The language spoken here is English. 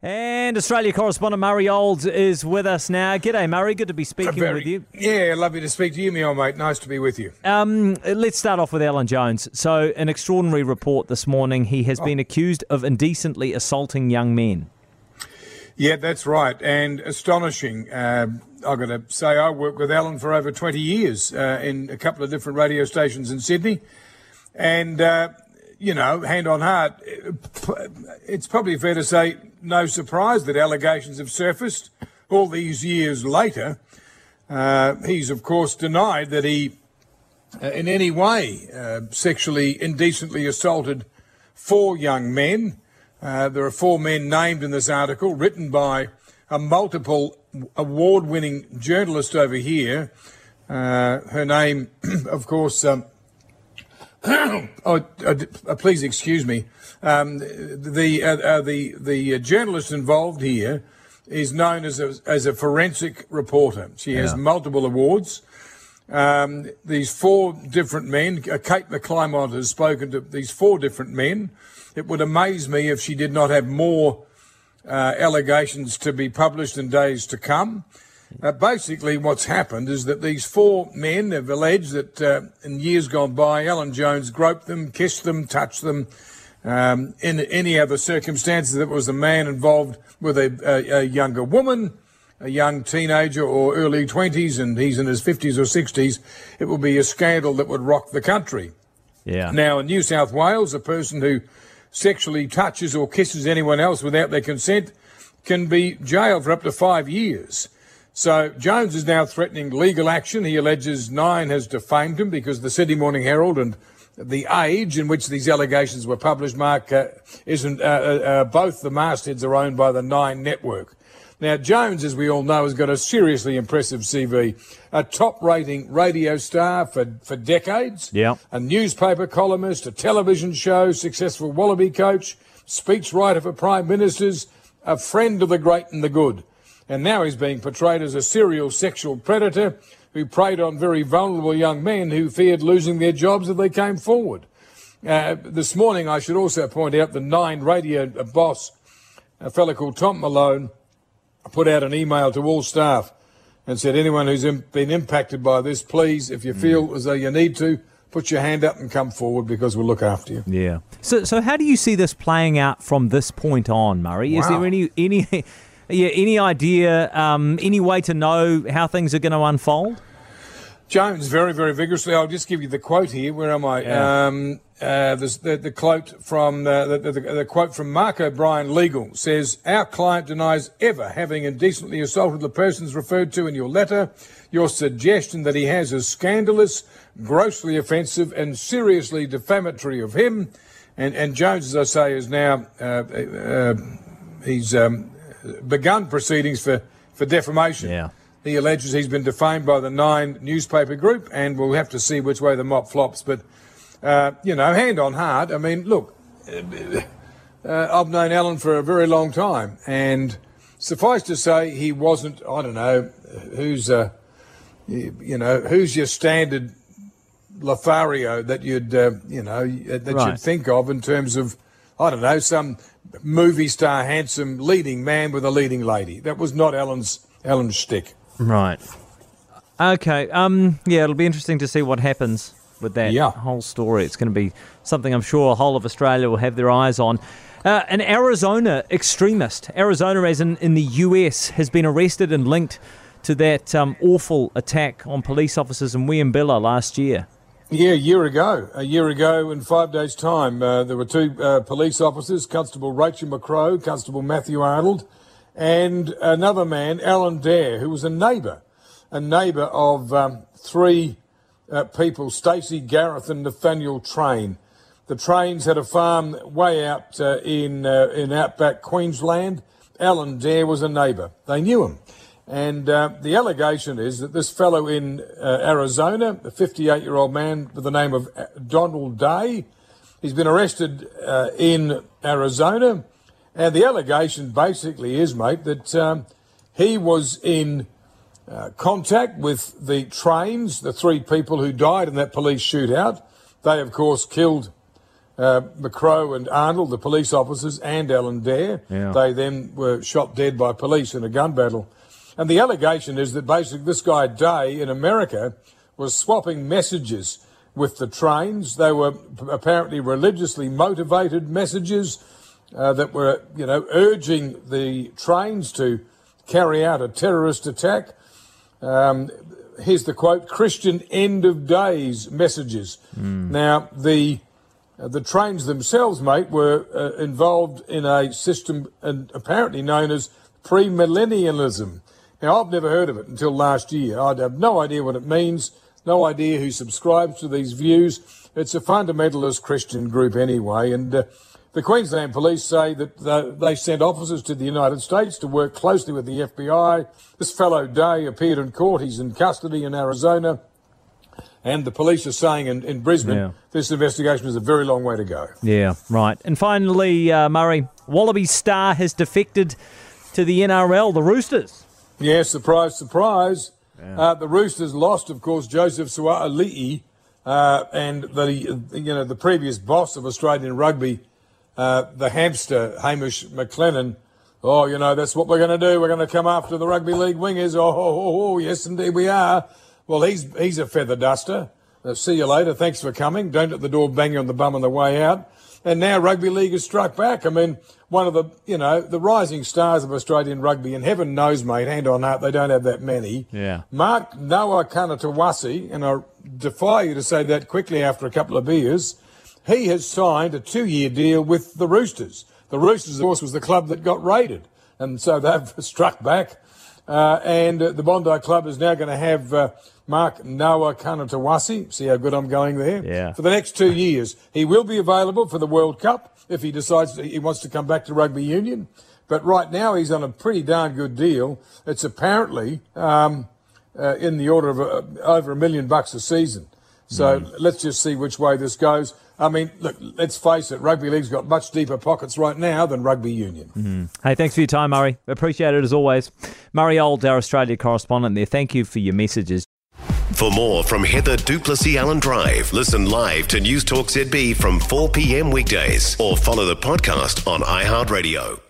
And Australia correspondent Murray Olds is with us now. G'day, Murray. Good to be speaking Very- with you. Yeah, lovely to speak to you, me old mate. Nice to be with you. Um, let's start off with Alan Jones. So, an extraordinary report this morning. He has been accused of indecently assaulting young men. Yeah, that's right, and astonishing. Um I've got to say, I worked with Alan for over 20 years uh, in a couple of different radio stations in Sydney, and uh, you know, hand on heart, it's probably fair to say no surprise that allegations have surfaced all these years later. Uh, he's of course denied that he, uh, in any way, uh, sexually indecently assaulted four young men. Uh, there are four men named in this article, written by a multiple award winning journalist over here. Uh, her name, of course, um, oh, uh, uh, please excuse me. Um, the, uh, uh, the, the uh, journalist involved here is known as a, as a forensic reporter. She has multiple awards. Um, these four different men, uh, Kate McClymont has spoken to these four different men. It would amaze me if she did not have more uh, allegations to be published in days to come. Uh, basically, what's happened is that these four men have alleged that uh, in years gone by, Alan Jones groped them, kissed them, touched them. Um, in any other circumstances, that was a man involved with a, a, a younger woman, a young teenager or early 20s, and he's in his 50s or 60s, it would be a scandal that would rock the country. Yeah. Now, in New South Wales, a person who sexually touches or kisses anyone else without their consent can be jailed for up to five years. So Jones is now threatening legal action. He alleges Nine has defamed him because the Sydney Morning Herald and the Age in which these allegations were published, Mark, uh, isn't. Uh, uh, uh, both the mastheads are owned by the Nine network. Now, Jones, as we all know, has got a seriously impressive CV. A top rating radio star for, for decades. Yeah. A newspaper columnist, a television show, successful Wallaby coach, speechwriter for prime ministers, a friend of the great and the good. And now he's being portrayed as a serial sexual predator who preyed on very vulnerable young men who feared losing their jobs if they came forward. Uh, this morning, I should also point out the Nine radio boss, a fellow called Tom Malone, put out an email to all staff and said, anyone who's im- been impacted by this, please, if you feel as though you need to, put your hand up and come forward because we'll look after you. Yeah. So, so how do you see this playing out from this point on, Murray? Is there any any yeah any idea, um, any way to know how things are going to unfold? Jones very, very vigorously. I'll just give you the quote here. Where am I? Yeah. Um, uh, the, the quote from uh, the, the, the quote from Mark O'Brien Legal says, "Our client denies ever having indecently assaulted the persons referred to in your letter. Your suggestion that he has is scandalous, grossly offensive, and seriously defamatory of him." And, and Jones, as I say, is now uh, uh, he's um, begun proceedings for for defamation. Yeah. He alleges he's been defamed by the Nine newspaper group, and we'll have to see which way the mop flops. But, uh, you know, hand on heart, I mean, look, uh, I've known Alan for a very long time, and suffice to say, he wasn't, I don't know, who's, uh, you, you know, who's your standard Lothario that you'd, uh, you know, that Right. you'd think of in terms of, I don't know, some movie star, handsome leading man with a leading lady. That was not Alan's, Alan's shtick. Right. Okay. Um. Yeah, it'll be interesting to see what happens with that Yeah. whole story. It's going to be something I'm sure a whole of Australia will have their eyes on. Uh, an Arizona extremist, Arizona as in, in the US, has been arrested and linked to that um, awful attack on police officers in Wieambilla last year. Yeah, a year ago. A year ago, in five days' time, uh, there were two uh, police officers, Constable Rachel McCrow, Constable Matthew Arnold, and another man, Alan Dare, who was a neighbour, a neighbour of um, three uh, people, Stacey Gareth and Nathaniel Train. The Trains had a farm way out uh, in uh, in outback Queensland. Alan Dare was a neighbour. They knew him. And uh, the allegation is that this fellow in uh, Arizona, a 58 year old man with the name of uh, Donald Day, he's been arrested uh, in Arizona. And the allegation basically is, mate, that um, he was in uh, contact with the Trains, the three people who died in that police shootout. They, of course, killed uh, McCrow and Arnold, the police officers, and Alan Dare. Yeah. They then were shot dead by police in a gun battle. And the allegation is that basically this guy Day in America was swapping messages with the Trains. They were apparently religiously motivated messages uh, that were, you know, urging the Trains to carry out a terrorist attack. Um, here's the quote: "Christian end of days messages." Now the uh, the Trains themselves, mate, were uh, involved in a system and apparently known as premillennialism. Now, I've never heard of it until last year. I'd have no idea what it means, no idea who subscribes to these views. It's a fundamentalist Christian group anyway, and uh, the Queensland Police say that uh, they sent officers to the United States to work closely with the FBI. This fellow Day appeared in court. He's in custody in Arizona. And the police are saying in, in Brisbane Yeah. this investigation is a very long way to go. Yeah, right. And finally, uh, Murray, Wallaby star has defected to the NRL, the Roosters. Yeah, surprise, surprise. Uh, the Roosters lost, of course, Joseph Sua'ali'i, uh, and the you know the previous boss of Australian rugby, uh, the hamster Hamish McLennan. Oh, you know that's what we're going to do. We're going to come after the rugby league wingers. Oh, oh, oh, yes, indeed we are. Well, he's he's a feather duster. Uh, see you later. Thanks for coming. Don't let the door bang you on the bum on the way out. And now rugby league has struck back. I mean, one of the you know the rising stars of Australian rugby, and heaven knows, mate, hand on heart, they don't have that many. Yeah. Mark Noah Nawaqanitawase, and I defy you to say that quickly after a couple of beers, he has signed a two-year deal with the Roosters. The Roosters, of course, was the club that got raided, and so they've struck back. Uh, and uh, the Bondi Club is now going to have uh, Mark Noah Nawaqanitawase. See how good I'm going there? Yeah. For the next two years. He will be available for the World Cup if he decides that he wants to come back to rugby union. But right now he's on a pretty darn good deal. It's apparently um, uh, in the order of uh, over a million bucks a season. So let's just see which way this goes. I mean, look, let's face it, rugby league's got much deeper pockets right now than rugby union. Mm-hmm. Hey, thanks for your time, Murray. Appreciate it as always. Murray Old, our Australia correspondent there. Thank you for your messages. For more from Heather du Plessis-Allen Drive, listen live to Newstalk ZB from 4 p.m. weekdays or follow the podcast on iHeartRadio.